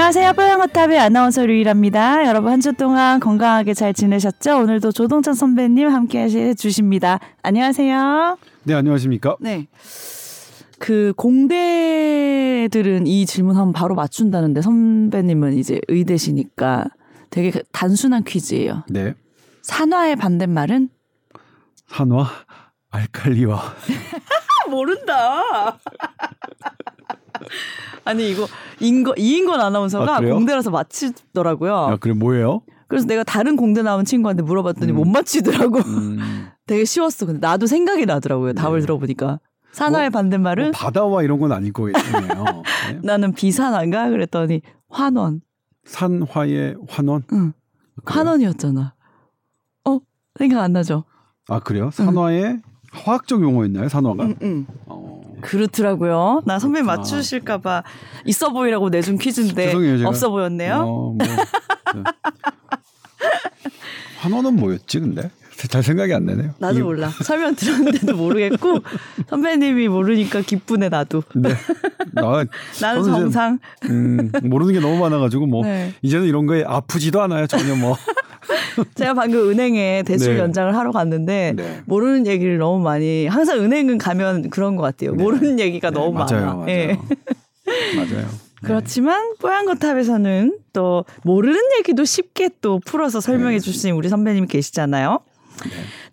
안녕하세요. 뽀양거탑의 아나운서 류일합니다. 여러분 한 주 동안 건강하게 잘 지내셨죠? 오늘도 조동찬 선배님 함께 해주십니다. 안녕하세요. 네, 안녕하십니까? 네. 그 공대들은 이 질문 하면 바로 맞춘다는데 선배님은 이제 의대시니까 되게 단순한 퀴즈예요. 네. 산화의 반대말은? 산화, 알칼리와. 모른다. 아니 이거 인거 이인권 아나운서가 아? 공대라서 맞히더라고요. 아, 그래 뭐예요? 그래서 내가 다른 공대 나온 친구한테 물어봤더니 음. 못 맞히더라고. 음, 되게 쉬웠어. 근데 나도 생각이 나더라고요. 답을 네. 들어보니까 산화의 뭐, 반대말은 뭐 바다와 이런 건 아닐 거예요. 네. 나는 비산화인가 그랬더니 환원. 산화의 환원. 응. 그래요? 환원이었잖아. 어 생각 안 나죠? 아 그래요? 산화의 화학적 용어였나요? 산화가? 응, 응. 어, 그렇더라고요. 나 선배 그렇구나. 맞추실까봐 있어 보이라고 내준 퀴즈인데 죄송해요, 제가. 없어 보였네요. 어, 뭐, 네. 환원은 뭐였지 근데? 잘 생각이 안 나네요. 나도 이- 몰라. 설명 들었는데도 모르겠고 선배님이 모르니까 기쁘네 나도. 네. 나, 나는 저는 이제, 정상. 음, 모르는 게 너무 많아가지고 뭐 네. 이제는 이런 거에 아프지도 않아요 전혀 뭐. 제가 방금 은행에 대출 네. 연장을 하러 갔는데 네. 모르는 얘기를 너무 많이 항상 은행은 가면 그런 것 같아요. 네. 모르는 얘기가 네, 너무 맞아요, 많아. 맞아요. 예. 맞아요. 네. 그렇지만 뽀얀거탑에서는 또 모르는 얘기도 쉽게 또 풀어서 설명해 네. 주신 우리 선배님이 계시잖아요.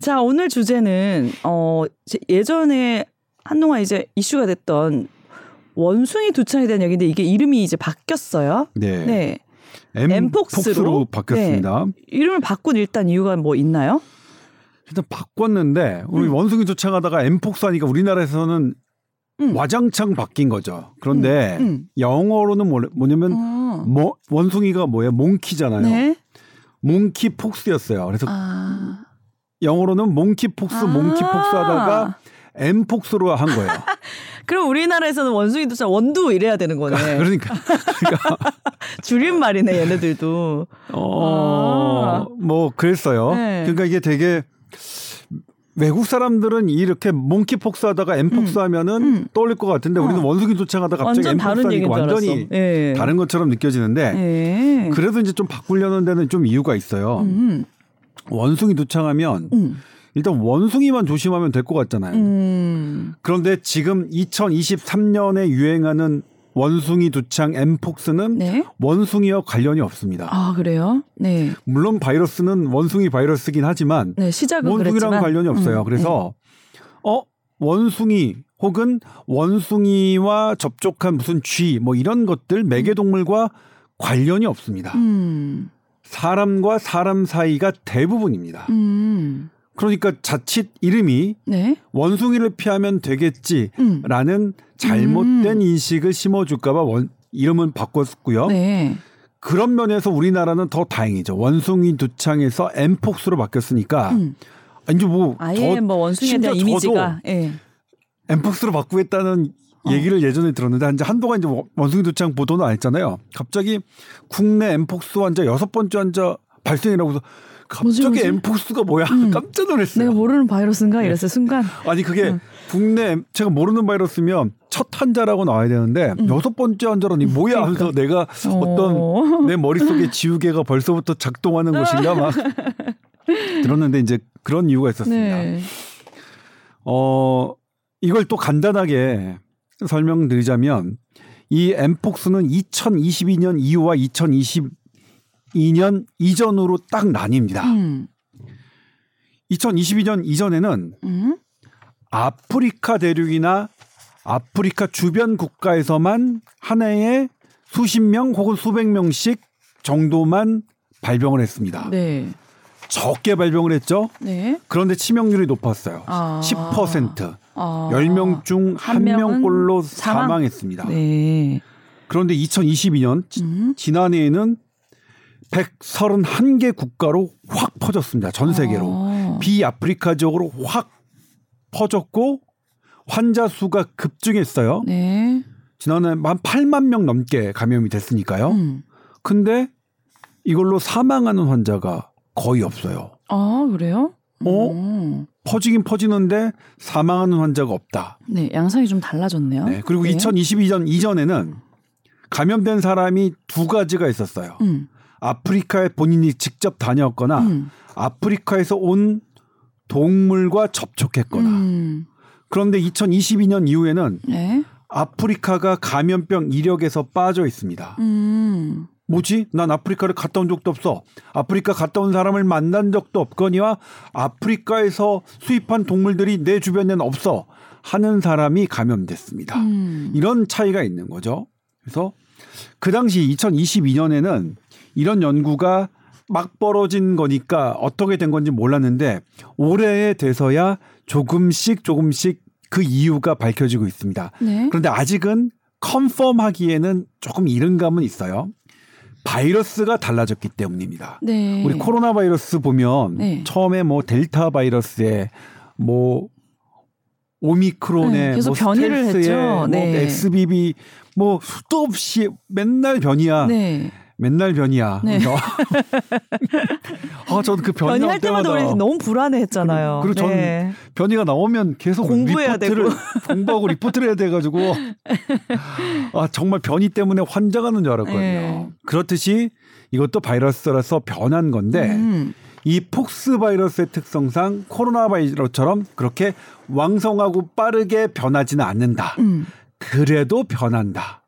자 오늘 주제는 어 제- 예전에 한동안 이제 이슈가 됐던 원숭이 두창에 대한 얘기인데 이게 이름이 이제 바뀌었어요. 네. 네. 엠폭스로? 바뀌었습니다. 이름을 바꾼 일단 이유가 뭐 있나요? 일단 바꿨는데 우리 음. 원숭이 도착하다가 엠폭스 하니까 우리나라에서는 음. 와장창 바뀐 거죠. 그런데 음, 음. 영어로는 뭐, 뭐냐면 어. 뭐 원숭이가 뭐예요? 몽키잖아요. 네. 몽키 폭스였어요. 그래서 아. 영어로는 몽키 폭스, 몽키 폭스 하다가 엠폭스로 한 거예요. 그럼 우리나라에서는 원숭이 두창 원두 이래야 되는 거네. 그러니까 그러니까 줄임말이네 얘네들도. 어, 뭐 그랬어요. 네. 그러니까 이게 되게 외국 사람들은 이렇게 몽키 폭스 하다가 엠 폭스 하면은 음. 떠올릴 것 같은데 우리는 어. 원숭이 도착하다가 갑자기 완전 엠폭스 다른 얘기인 하니까 줄 완전히. 예. 다른 것처럼 느껴지는데 예. 그래도 이제 좀 바꾸려는 데는 좀 이유가 있어요. 음. 원숭이 도착하면 음. 일단 원숭이만 조심하면 될 것 같잖아요. 음. 그런데 지금 2023년에 유행하는 원숭이 두창 엠폭스는 네. 원숭이와 관련이 없습니다. 아 그래요? 네. 물론 바이러스는 원숭이 바이러스긴 하지만 네 시작은 원숭이랑 그랬지만 관련이 없어요. 음, 그래서 어 원숭이 혹은 원숭이와 접촉한 무슨 쥐 뭐 이런 것들 매개동물과 관련이 없습니다. 음. 사람과 사람 사이가 대부분입니다. 음. 그러니까 자칫 이름이 네. 원숭이를 피하면 되겠지라는 음. 잘못된 인식을 심어줄까봐 원 이름은 바꿨고요. 네. 그런 면에서 우리나라는 더 다행이죠. 원숭이 두창에서 엠폭스로 바뀌었으니까 음. 이제 뭐 아예 저 뭐 원숭이에 대한 이미지가 예. 엠폭스로 바꾸겠다는 어. 얘기를 예전에 들었는데 이제 한동안 이제 원숭이 두창 보도는 안 했잖아요. 갑자기 국내 엠폭스 환자 여섯 번째 환자 발생이라고 해서 갑자기 뭐지, 뭐지? 엠폭스가 뭐야 음. 깜짝 놀랐어요. 내가 모르는 바이러스인가 이랬을 순간 아니 그게 음. 국내 엠- 제가 모르는 바이러스면 첫 환자라고 나와야 되는데 여섯 번째 환자라니 뭐야 하면서 내가 어떤 음. 그러니까. 어. 내 머릿속에 지우개가 벌써부터 작동하는 것인가 막 들었는데 이제 그런 이유가 있었습니다. 네. 어, 이걸 또 간단하게 설명드리자면 이 엠폭스는 2022년 이후와 2022년 이전으로 딱 나뉩니다. 음. 2022년 이전에는 음. 아프리카 대륙이나 아프리카 주변 국가에서만 한 해에 수십 명 혹은 수백 명씩 정도만 발병을 했습니다. 네. 적게 발병을 했죠. 네. 그런데 치명률이 높았어요. 아. 10%. 아. 10명 중한한 명은 명꼴로 사망? 사망 했습니다. 네. 그런데 2022년 음. 지난해에는 131개 국가로 확 퍼졌습니다. 전 세계로. 아. 비아프리카적으로 확 퍼졌고 환자 수가 급증했어요. 네. 지난해 한 8만 명 넘게 감염이 됐으니까요. 음. 근데 이걸로 사망하는 환자가 거의 없어요. 아 그래요? 어? 음. 퍼지긴 퍼지는데 사망하는 환자가 없다. 네, 양상이 좀 달라졌네요. 네. 그리고 네. 2022년 이전에는 감염된 사람이 두 가지가 있었어요. 음. 아프리카에 본인이 직접 다녔거나 음. 아프리카에서 온 동물과 접촉했거나. 음. 그런데 2022년 이후에는 네. 아프리카가 감염병 이력에서 빠져 있습니다. 음. 뭐지? 난 아프리카를 갔다 온 적도 없어. 아프리카 갔다 온 사람을 만난 적도 없거니와 아프리카에서 수입한 동물들이 내 주변에는 없어. 하는 사람이 감염됐습니다. 음. 이런 차이가 있는 거죠. 그래서 그 당시 2022년에는 이런 연구가 막 벌어진 거니까 어떻게 된 건지 몰랐는데 올해에 돼서야 조금씩 조금씩 그 이유가 밝혀지고 있습니다. 네. 그런데 아직은 컨펌하기에는 조금 이른 감은 있어요. 바이러스가 달라졌기 때문입니다. 네. 우리 코로나 바이러스 보면 네. 처음에 뭐 델타 바이러스에 뭐 오미크론에 네, 계속 뭐 변이를 했죠. 뭐 네. XBB 뭐 수도 없이 맨날 변이야. 네. 맨날 변이야. 네. 아, 저는 그 변이 변이 할 때마다 우리 너무 불안해했잖아요. 그리고 저는 네. 변이가 나오면 계속 공부해야 리포트를 공부하고 리포트를 해야 돼가지고 아 정말 변이 때문에 환장하는 줄 알았거든요. 네. 그렇듯이 이것도 바이러스라서 변한 건데 음. 이 pox 바이러스의 특성상 코로나 바이러스처럼 그렇게 왕성하고 빠르게 변하지는 않는다. 음. 그래도 변한다.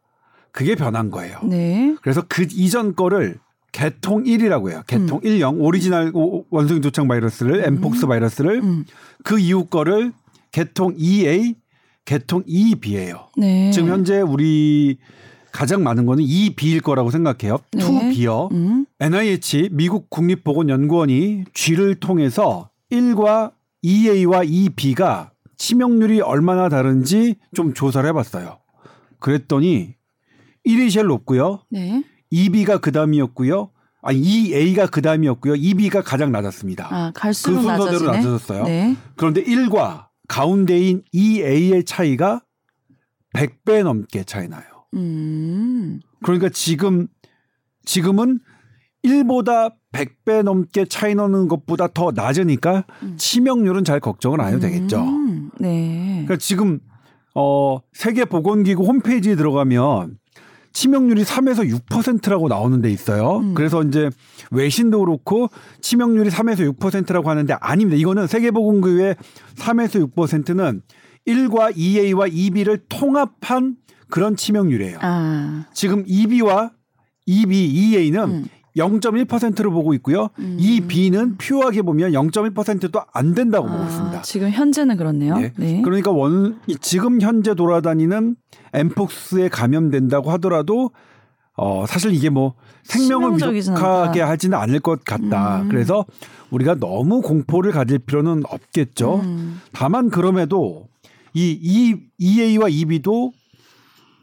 그게 변한 거예요. 네. 그래서 그 이전 거를 계통 1이라고 해요. 계통 음. 1형 오리지널 오- 원숭이 두창 바이러스를 엠폭스 바이러스를 음. 그 이후 거를 개통 2A, 개통 2B예요. 네. 지금 현재 우리 가장 많은 거는 2B일 거라고 생각해요. 네. 2B요. 음. NIH 미국 국립보건연구원이 쥐를 통해서 1과 2A와 2B가 치명률이 얼마나 다른지 좀 조사를 해봤어요. 그랬더니 1이 제일 높고요. 네. 2B가 그 다음이었고요. 아, 2A가 그 다음이었고요. 2B가 가장 낮았습니다. 아, 그 갈수록 순서대로 낮아지네. 낮아졌어요. 네. 그런데 1과 가운데인 2A의 차이가 100배 넘게 차이 나요. 음. 그러니까 지금 지금은 1보다 100배 넘게 차이 나는 것보다 더 낮으니까 음. 치명률은 잘 걱정을 안 해도 되겠죠. 음. 네. 그러니까 지금 어 세계 보건기구 홈페이지에 들어가면 치명률이 3에서 6%라고 나오는 데 있어요. 음. 그래서 이제 외신도 그렇고 치명률이 3에서 6%라고 하는데 아닙니다. 이거는 세계보건기구의 3에서 6%는 1과 2A와 2B를 통합한 그런 치명률이에요. 아. 지금 2B와 2B, 2A는 음. 0.1%로 보고 있고요. 음. 2B는 퓨어하게 보면 0.1%도 안 된다고 보고 있습니다. 아, 지금 현재는 그렇네요. 네. 네. 그러니까 원 이- 지금 현재 돌아다니는 엠폭스에 감염된다고 하더라도 어 사실 이게 뭐 생명을 않다. 하지는 않을 것 같다. 음. 그래서 우리가 너무 공포를 가질 필요는 없겠죠. 음. 다만 그럼에도 이, 이 EA와 EB도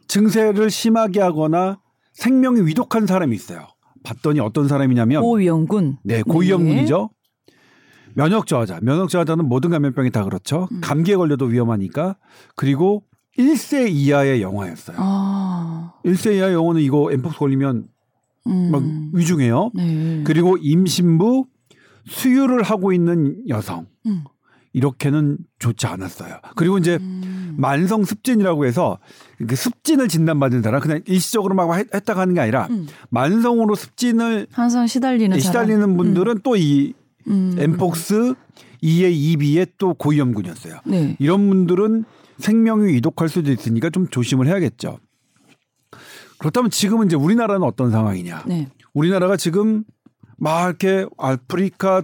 증세를 심하게 하거나 생명이 위독한 사람이 있어요. 봤더니 어떤 사람이냐면 고위험군. 네, 고위험군이죠. 면역 저하자. 면역 저하자는 모든 감염병이 다 그렇죠. 음. 감기에 걸려도 위험하니까. 그리고 1세 이하의 영화였어요. 아. 1세 이하 영화는 이거 엠폭스 걸리면 음. 막 위중해요. 네. 그리고 임신부 수유를 하고 있는 여성. 음. 이렇게는 좋지 않았어요. 그리고 이제 음. 만성 습진이라고 해서 그 습진을 진단받은 사람 그냥 일시적으로 막 했- 했다가 하는 게 아니라 음. 만성으로 습진을 항상 시달리는 사람. 시달리는 분들은 또이 음. 엠폭스 2의 2B의 또 고위험군이었어요. 네. 이런 분들은 생명이 위독할 수도 있으니까 좀 조심을 해야겠죠. 그렇다면 지금은 이제 우리나라는 어떤 상황이냐? 네. 우리나라가 지금 막 이렇게 아프리카 뭐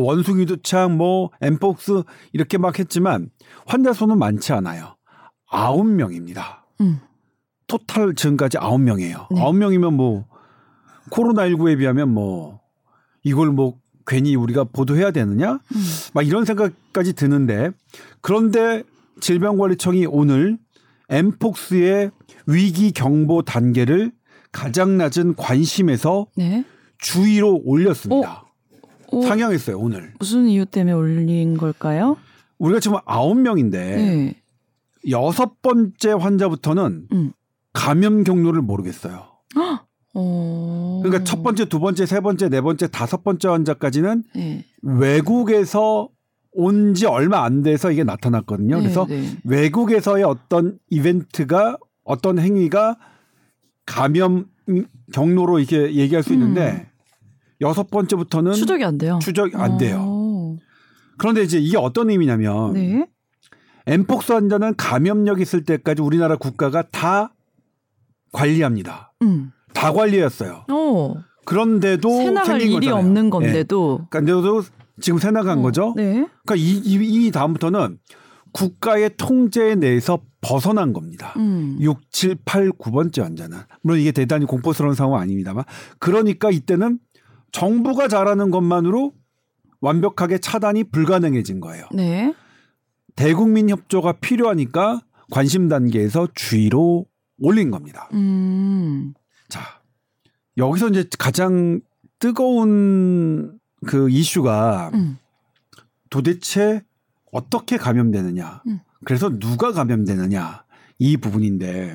원숭이 도착 뭐 엠폭스 이렇게 막 했지만 환자 수는 많지 않아요. 아홉 명입니다. 음. 토탈 지금까지 아홉 명이에요. 네. 아홉 명이면 뭐 코로나19에 비하면 뭐 이걸 뭐 괜히 우리가 보도해야 되느냐? 음. 막 이런 생각까지 드는데 그런데 질병관리청이 오늘 엠폭스의 위기 경보 단계를 가장 낮은 관심에서 네. 주의로 올렸습니다. 어, 상향했어요 오늘. 무슨 이유 때문에 올린 걸까요? 우리가 지금 아홉 명인데 네. 여섯 번째 환자부터는 음. 감염 경로를 모르겠어요. 어. 그러니까 첫 번째, 두 번째, 세 번째, 네 번째, 다섯 번째 환자까지는 네. 외국에서 온 지 얼마 안 돼서 이게 나타났거든요. 네, 그래서 네. 외국에서의 어떤 이벤트가 어떤 행위가 감염 경로로 이렇게 얘기할 수 있는데 여섯 번째부터는 추적이 안 돼요. 추적이 안 돼요. 어. 그런데 이제 이게 어떤 의미냐면 네. 엠폭스 환자는 감염력 있을 때까지 우리나라 국가가 다 관리합니다. 음. 다 관리했어요. 어. 그런데도 생긴 일이 거잖아요. 없는 예. 건데도. 그런데도 지금 새 나간 어. 거죠. 네. 그러니까 이, 이, 이 다음부터는 국가의 통제 내에서 벗어난 겁니다. 음. 6, 7, 8, 9번째 환자는. 물론 이게 대단히 공포스러운 상황 아닙니다만. 그러니까 이때는 정부가 잘하는 것만으로 완벽하게 차단이 불가능해진 거예요. 네. 대국민 협조가 필요하니까 관심 단계에서 주의로 올린 겁니다. 음. 자, 여기서 이제 가장 뜨거운 그 이슈가 음. 도대체 어떻게 감염되느냐. 음. 그래서 누가 감염되느냐. 이 부분인데.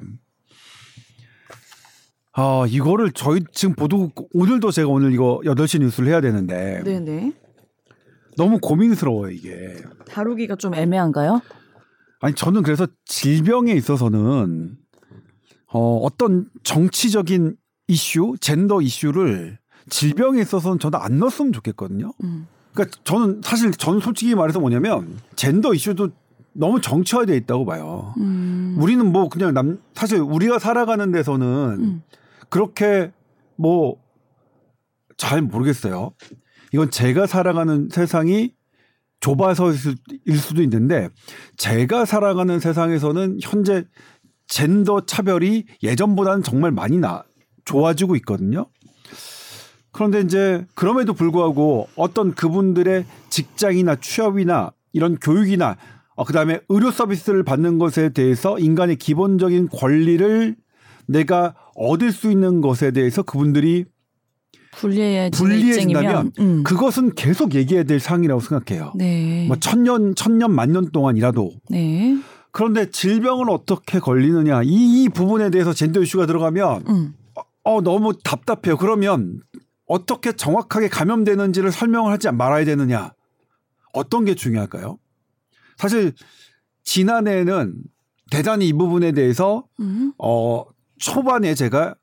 아, 이거를 저희 지금 보도 오늘도 제가 오늘 이거 8시 뉴스를 해야 되는데 네네. 너무 고민스러워요, 이게. 다루기가 좀 애매한가요? 아니 저는 그래서 질병에 있어서는 어 어떤 정치적인 이슈, 젠더 이슈를 질병에 있어서는 저는 안 넣었으면 좋겠거든요. 음. 그러니까 저는 사실 저는 솔직히 말해서 뭐냐면 젠더 이슈도 너무 정치화돼 있다고 봐요. 음. 우리는 뭐 그냥 남 사실 우리가 살아가는 데서는 음. 그렇게 뭐 잘 모르겠어요. 이건 제가 살아가는 세상이 좁아서일 수도 있는데 제가 살아가는 세상에서는 현재 젠더 차별이 예전보다는 정말 많이 나 좋아지고 있거든요. 그런데 이제 그럼에도 불구하고 어떤 그분들의 직장이나 취업이나 이런 교육이나 어, 그다음에 의료 서비스를 받는 것에 대해서 인간의 기본적인 권리를 내가 얻을 수 있는 것에 대해서 그분들이 입장이면, 음. 그것은 계속 얘기해야 될 사항이라고 생각해요. 네. 뭐 천년 천년 만년 동안이라도 네. 그런데 질병을 어떻게 걸리느냐 이, 이 부분에 대해서 젠더 이슈가 들어가면 음. 어 너무 답답해요. 그러면 어떻게 정확하게 감염되는지를 설명을 하지 말아야 되느냐 어떤 게 중요할까요? 사실 지난해에는 대단히 이 부분에 대해서 음. 어 초반에 제가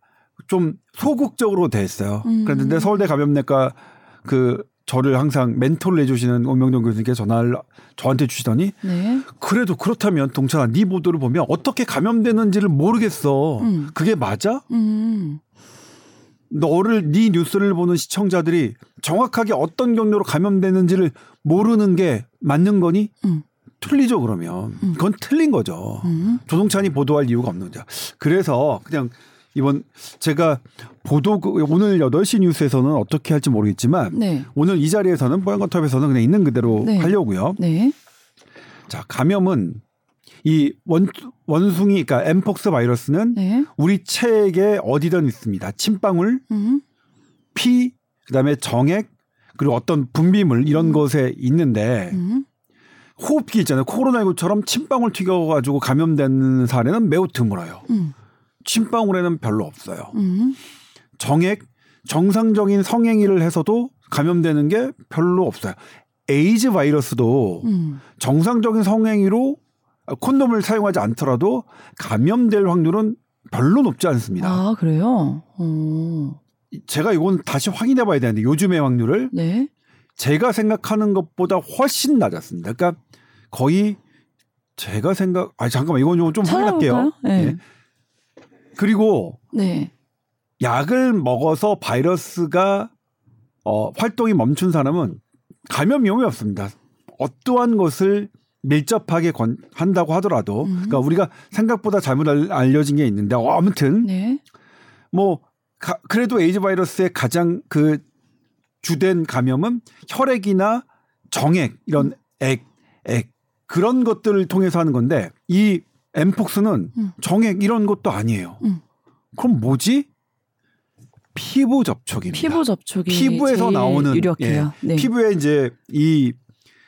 좀 소극적으로 됐어요. 음. 그랬는데 서울대 감염내과 그 저를 항상 멘토를 해주시는 오명동 교수님께 전화를 저한테 주시더니 네. 그래도 그렇다면 동찬아 네 보도를 보면 어떻게 감염되는지를 모르겠어. 음. 그게 맞아? 음. 너를 네 뉴스를 보는 시청자들이 정확하게 어떤 경로로 감염되는지를 모르는 게 맞는 거니? 음. 틀리죠 그러면 그건 틀린 거죠. 음. 조동찬이 보도할 이유가 없는 거죠. 그래서 그냥 이번 제가 보도 그 오늘 8시 뉴스에서는 어떻게 할지 모르겠지만 네. 오늘 이 자리에서는 뽀얀거탑에서는 그냥 있는 그대로 네. 하려고요. 네. 자, 감염은 이 원, 원숭이, 그러니까 엠폭스 바이러스는 네. 우리 체액에 어디든 있습니다. 침방울, 음. 피, 그다음에 정액, 그리고 어떤 분비물 이런 것에 있는데 음. 호흡기 있잖아요. 코로나19처럼 침방울 튀겨가지고 감염되는 사례는 매우 드물어요. 음. 침방울에는 별로 없어요. 음. 정액, 정상적인 성행위를 해서도 감염되는 게 별로 없어요. 에이즈 바이러스도 음. 정상적인 성행위로 콘돔을 사용하지 않더라도 감염될 확률은 별로 높지 않습니다. 아 그래요. 어. 제가 이건 다시 확인해 봐야 되는데 요즘의 확률을 네. 제가 생각하는 것보다 훨씬 낮았습니다. 그러니까 거의 제가 생각 아 잠깐만 이건 좀, 좀 확인할게요. 네. 예. 그리고 네. 약을 먹어서 바이러스가 어, 활동이 멈춘 사람은 감염 위험이 없습니다. 어떠한 것을 밀접하게 권, 한다고 하더라도 음. 그러니까 우리가 생각보다 잘못 알, 알려진 게 있는데 어, 아무튼 네. 뭐 가, 그래도 에이즈 바이러스의 가장 그 주된 감염은 혈액이나 정액 이런 액, 액 그런 것들을 통해서 하는 건데 이 엠폭스는 음. 정액 이런 것도 아니에요. 음. 그럼 뭐지? 피부 접촉입니다. 피부 접촉이 피부에서 나오는 유력해요. 예, 네. 피부에 이제 이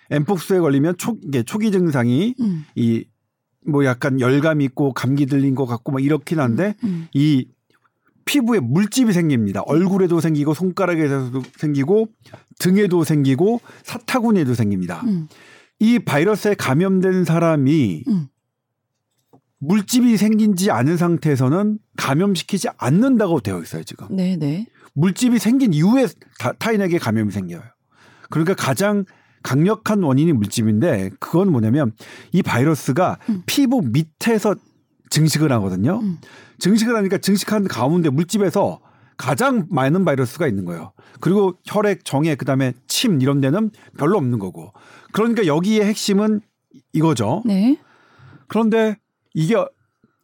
엠폭스에 걸리면 초, 이게 초기 증상이 음. 이뭐 약간 열감 있고 감기 들린 것 같고 막 이렇긴 한데 음. 이 피부에 물집이 생깁니다. 얼굴에도 생기고 손가락에도 생기고 등에도 생기고 사타구니에도 생깁니다. 음. 이 바이러스에 감염된 사람이 음. 물집이 생긴지 않은 상태에서는 감염시키지 않는다고 되어 있어요 지금. 네, 네. 물집이 생긴 이후에 타, 타인에게 감염이 생겨요. 그러니까 가장 강력한 원인이 물집인데 그건 뭐냐면 이 바이러스가 음. 피부 밑에서 증식을 하거든요. 음. 증식을 하니까 증식한 가운데 물집에서 가장 많은 바이러스가 있는 거예요. 그리고 혈액, 정액, 그다음에 침 이런 데는 별로 없는 거고. 그러니까 여기에 핵심은 이거죠. 네. 그런데 이게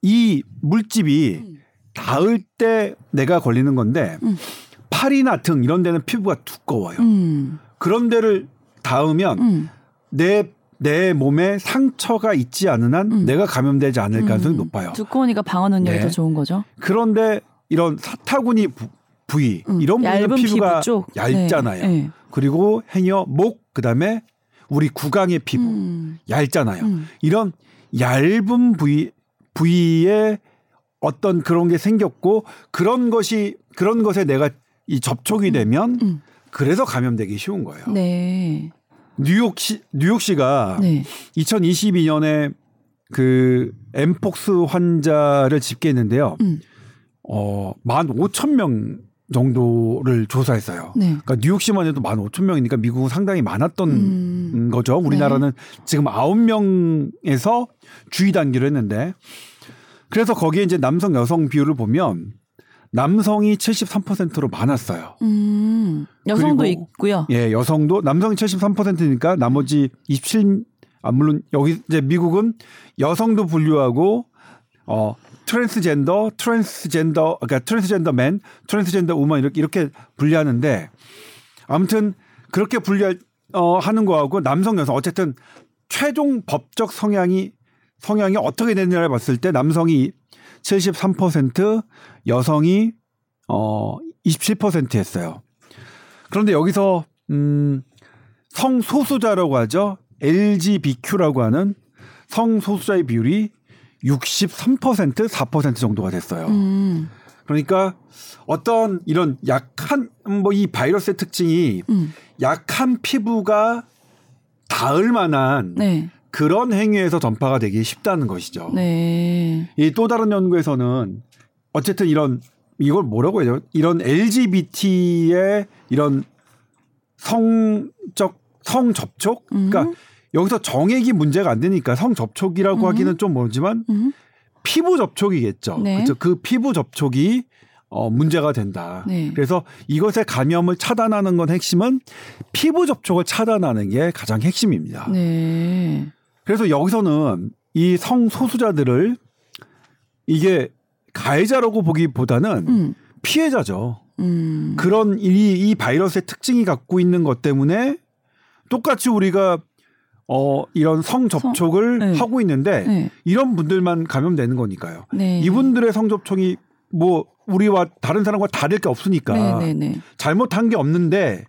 이 물집이 음. 닿을 때 내가 걸리는 건데 음. 팔이나 등 이런 데는 피부가 두꺼워요. 음. 그런 데를 닿으면 음. 내, 내 몸에 상처가 있지 않은 한 음. 내가 감염되지 않을 가능성이 음. 높아요. 두꺼우니까 방어 능력이 네. 더 좋은 거죠. 그런데 이런 사타구니 부, 부위 음. 이런 얇은 피부가 피부 쪽. 얇잖아요. 네. 네. 그리고 행여 목 그다음에 우리 구강의 피부 음. 얇잖아요. 음. 이런 얇은 부위 부위에 어떤 그런 게 생겼고 그런 것이 그런 것에 내가 이 접촉이 되면 음. 그래서 감염되기 쉬운 거예요. 네. 뉴욕시 뉴욕시가 네. 2022년에 그 엠폭스 환자를 집계했는데요. 음. 어, 15,000명 정도를 조사했어요. 네. 그러니까 뉴욕시만 해도 15,000명이니까 미국은 상당히 많았던 음. 거죠. 우리나라는 지금 9명에서 주의 단계로 했는데 그래서 거기에 이제 남성 여성 비율을 보면 남성이 73%로 많았어요. 음. 여성도 그리고- 있고요. 예, 여성도 남성이 73%니까 나머지 27 아, 물론 여기 이제 미국은 여성도 분류하고 어 트랜스젠더, 트랜스젠더 그러니까 트랜스젠더 man, 트랜스젠더 woman 이렇게 이렇게 분류하는데 아무튼 그렇게 분류 어 하는 거하고 남성 여성 어쨌든 최종 법적 성향이 성향이 어떻게 되느냐를 봤을 때 남성이 73% 여성이 어 27%였어요. 그런데 여기서 음 성소수자라고 하죠. LGBTQ라고 하는 성소수자의 비율이 63% 4% 정도가 됐어요. 음. 그러니까 어떤 이런 약한 뭐 이 바이러스의 특징이 음. 약한 피부가 닿을 만한 네. 그런 행위에서 전파가 되기 쉽다는 것이죠. 네. 이 또 다른 연구에서는 어쨌든 이런 이걸 뭐라고 해야 되죠? 이런 LGBT의 이런 성적 성 접촉, 그러니까 음. 여기서 정액이 문제가 안 되니까 성 접촉이라고 음. 하기는 좀 모르지만 음. 피부 접촉이겠죠. 네. 그렇죠. 그 피부 접촉이 어 문제가 된다. 네. 그래서 이것의 감염을 차단하는 건 핵심은 피부 접촉을 차단하는 게 가장 핵심입니다. 네. 그래서 여기서는 이 성소수자들을 이게 가해자라고 보기보다는 음. 피해자죠. 음. 그런 이, 이 바이러스의 특징이 갖고 있는 것 때문에 똑같이 우리가 어 이런 성 접촉을 네. 하고 있는데 네. 이런 분들만 감염되는 거니까요. 네. 이분들의 성 접촉이 뭐 우리와 다른 사람과 다를 게 없으니까 네, 네, 네. 잘못한 게 없는데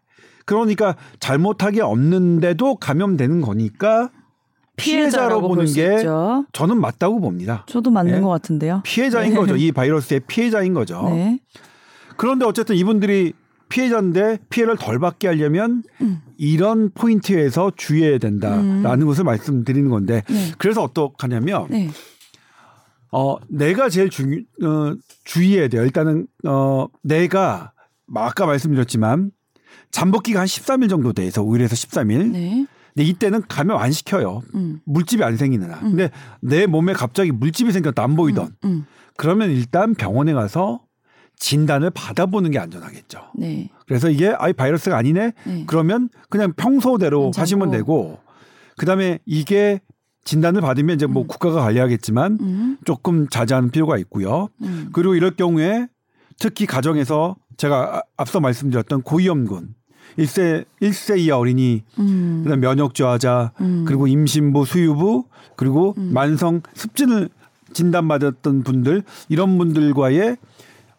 그러니까 잘못한 게 없는데도 감염되는 거니까 피해자로 볼 보는 수게 있죠. 저는 맞다고 봅니다. 저도 맞는 예? 것 같은데요. 피해자인 네. 거죠. 이 바이러스의 피해자인 거죠. 네. 그런데 어쨌든 이분들이 피해자인데 피해를 덜 받게 하려면 음. 이런 포인트에서 주의해야 된다라는 것을 말씀드리는 건데 네. 그래서 어떡하냐면 네. 어 내가 제일 중 어, 주의해야 돼요. 일단은 어 내가 아까 말씀드렸지만 잠복기가 한 13일 정도 돼서 5일에서 13일. 네. 근데 이때는 감염 안 시켜요. 음. 물집이 안 생기는 한. 근데 내 몸에 갑자기 물집이 생겼다 안 보이던. 음. 그러면 일단 병원에 가서 진단을 받아보는 게 안전하겠죠. 네. 그래서 이게 아이 바이러스가 아니네. 네. 그러면 그냥 평소대로 괜찮고. 하시면 되고 그다음에 이게 진단을 받으면 이제 뭐 국가가 관리하겠지만 음. 조금 자제하는 필요가 있고요. 음. 그리고 이럴 경우에 특히 가정에서 제가 아- 앞서 말씀드렸던 고위험군 1세 1세 이하 어린이 음. 그다음 면역 저하자 음. 그리고 임신부 수유부 그리고 만성 습진을 진단받았던 분들 이런 분들과의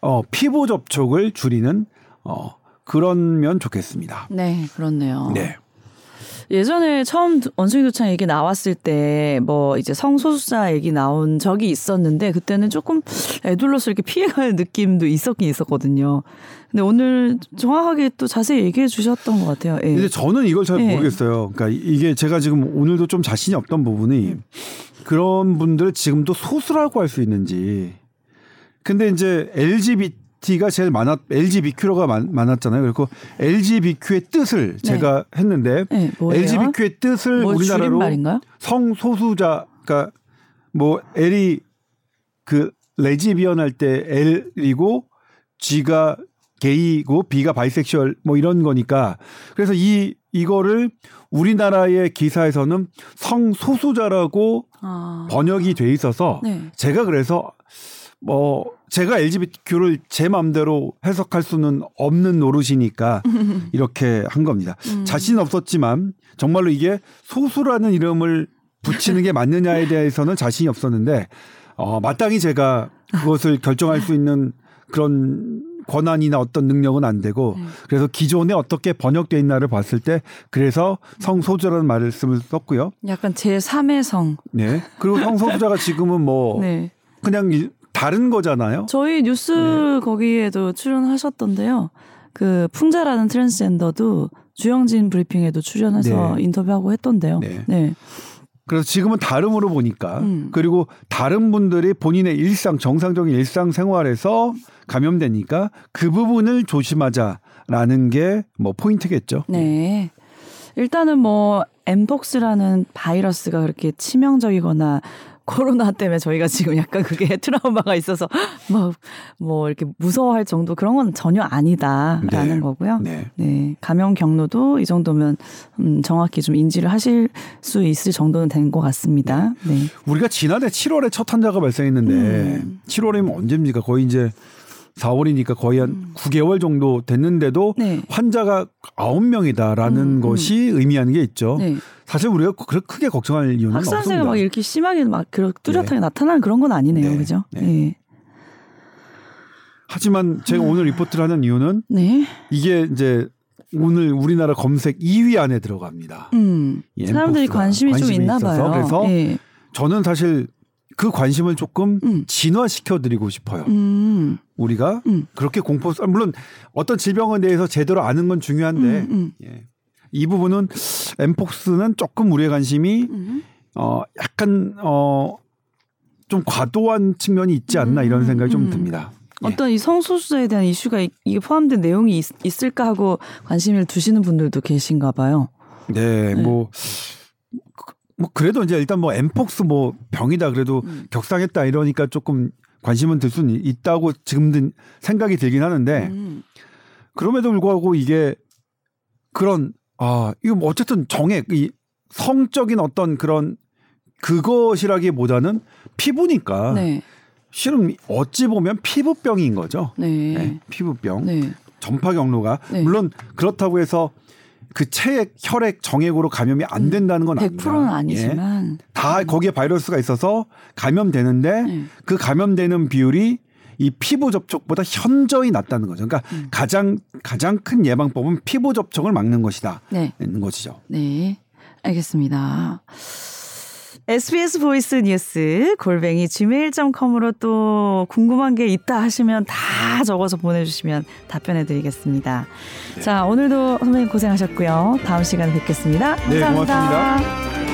어 피부 접촉을 줄이는 어 그러면 좋겠습니다. 네, 그렇네요. 네. 예전에 처음 원숭이 도창 얘기 나왔을 때 뭐 이제 성소수자 얘기 나온 적이 있었는데 그때는 조금 애둘러서 이렇게 피해가는 느낌도 있었긴 있었거든요. 근데 오늘 정확하게 또 자세히 얘기해 주셨던 것 같아요. 예. 근데 저는 이걸 잘 예. 모르겠어요. 그러니까 이게 제가 지금 오늘도 좀 자신이 없던 부분이 그런 분들 지금도 소수라고 할 수 있는지. 근데 이제 LGBT 가 제일 많았, LGBTQ가 많, 많았잖아요. 그리고 LGBTQ의 뜻을 제가 했는데 네, 뭐예요? LGBTQ의 뜻을 뭐 우리나라로? 성소수자, 그러니까 뭐 L이 그 레즈비언 할 때 L이고 G가 게이고 B가 bisexual 뭐 이런 거니까 그래서 이 이거를 우리나라의 기사에서는 성소수자라고 아. 번역이 돼 있어서 네. 제가 그래서 뭐 제가 LGBTQ를 제 마음대로 해석할 수는 없는 노릇이니까 이렇게 한 겁니다. 음. 자신 없었지만 정말로 이게 소수라는 이름을 붙이는 게 맞느냐에 대해서는 자신이 없었는데 어, 마땅히 제가 그것을 결정할 수 있는 그런 권한이나 어떤 능력은 안 되고 네. 그래서 기존에 어떻게 번역돼 있나를 봤을 때 그래서 성소수라는 말씀을 썼고요. 약간 제 3의 성. 네. 그리고 성소수자가 지금은 뭐 네. 그냥 이- 다른 거잖아요. 저희 뉴스 네. 거기에도 출연하셨던데요. 그 풍자라는 트랜스젠더도 주영진 브리핑에도 출연해서 네. 인터뷰하고 했던데요. 네. 네. 그래서 지금은 다름으로 보니까 음. 그리고 다른 분들이 본인의 일상 정상적인 일상 생활에서 감염되니까 그 부분을 조심하자라는 게 뭐 포인트겠죠. 네. 일단은 뭐 엠폭스라는 바이러스가 그렇게 치명적이거나 코로나 때문에 저희가 지금 약간 그게 트라우마가 있어서 막 뭐 이렇게 무서워할 정도 그런 건 전혀 아니다라는 네. 거고요. 네. 네, 감염 경로도 이 정도면 음, 정확히 좀 인지를 하실 수 있을 정도는 된 것 같습니다. 네. 우리가 지난해 7월에 첫 환자가 발생했는데 음. 7월이면 언제입니까? 거의 이제 4월이니까 거의 한 9개월 정도 됐는데도 음. 네. 환자가 9명이다라는 음, 것이 의미하는 게 있죠. 네. 사실 우리가 그렇게 크게 걱정할 이유는 확산세가 없습니다. 막 이렇게 심하게 막 그렇게 뚜렷하게 나타나는 그런 건 아니네요. 네. 그죠? 네. 네. 하지만 제가 오늘 리포트를 하는 이유는 네. 이게 이제 오늘 우리나라 검색 2위 안에 들어갑니다. 음. 이 사람들이 엠폭스가 관심이, 좀 관심이 있나 봐요. 그래서 네. 저는 사실 그 관심을 조금 음. 진화시켜 드리고 싶어요. 음. 우리가 음. 그렇게 공포 아, 물론 어떤 질병에 대해서 제대로 아는 건 중요한데 음, 음. 예. 이 부분은 엠폭스는 조금 우리의 관심이 음. 어 약간 어좀 과도한 측면이 있지 않나 이런 생각이 좀 음. 듭니다. 예. 어떤 이 성소수자에 대한 이슈가 이- 이게 포함된 내용이 있, 을까 하고 관심을 두시는 분들도 계신가 봐요. 네, 네. 뭐, 그- 뭐 그래도 이제 일단 뭐 엠폭스 뭐 병이다 그래도 음. 격상했다 이러니까 조금 관심은 들 수는 있다고 지금 든 생각이 들긴 하는데 음. 그럼에도 불구하고 이게 그런 아 이거 뭐 어쨌든 정액 이 성적인 어떤 그런 그것이라기보다는 피부니까 네. 실은 어찌 보면 피부병인 거죠. 네. 네, 피부병 네. 전파 경로가 네. 물론 그렇다고 해서 그 체액 혈액 정액으로 감염이 안 된다는 건 아닙니다. 100%는 예. 아니지만 다 거기에 바이러스가 있어서 감염되는데 네. 그 감염되는 비율이 이 피부 접촉보다 현저히 낮다는 거죠. 그러니까 음. 가장 가장 큰 예방법은 피부 접촉을 막는 것이다. 네. 있는 것이죠. 네. 알겠습니다. SBS voice news 골뱅이 gmail.com으로 또 궁금한 게 있다 하시면 다 적어서 보내주시면 답변해 드리겠습니다. 네. 자, 오늘도 선생님 고생하셨고요. 다음 시간에 뵙겠습니다. 네, 감사합니다. 고맙습니다.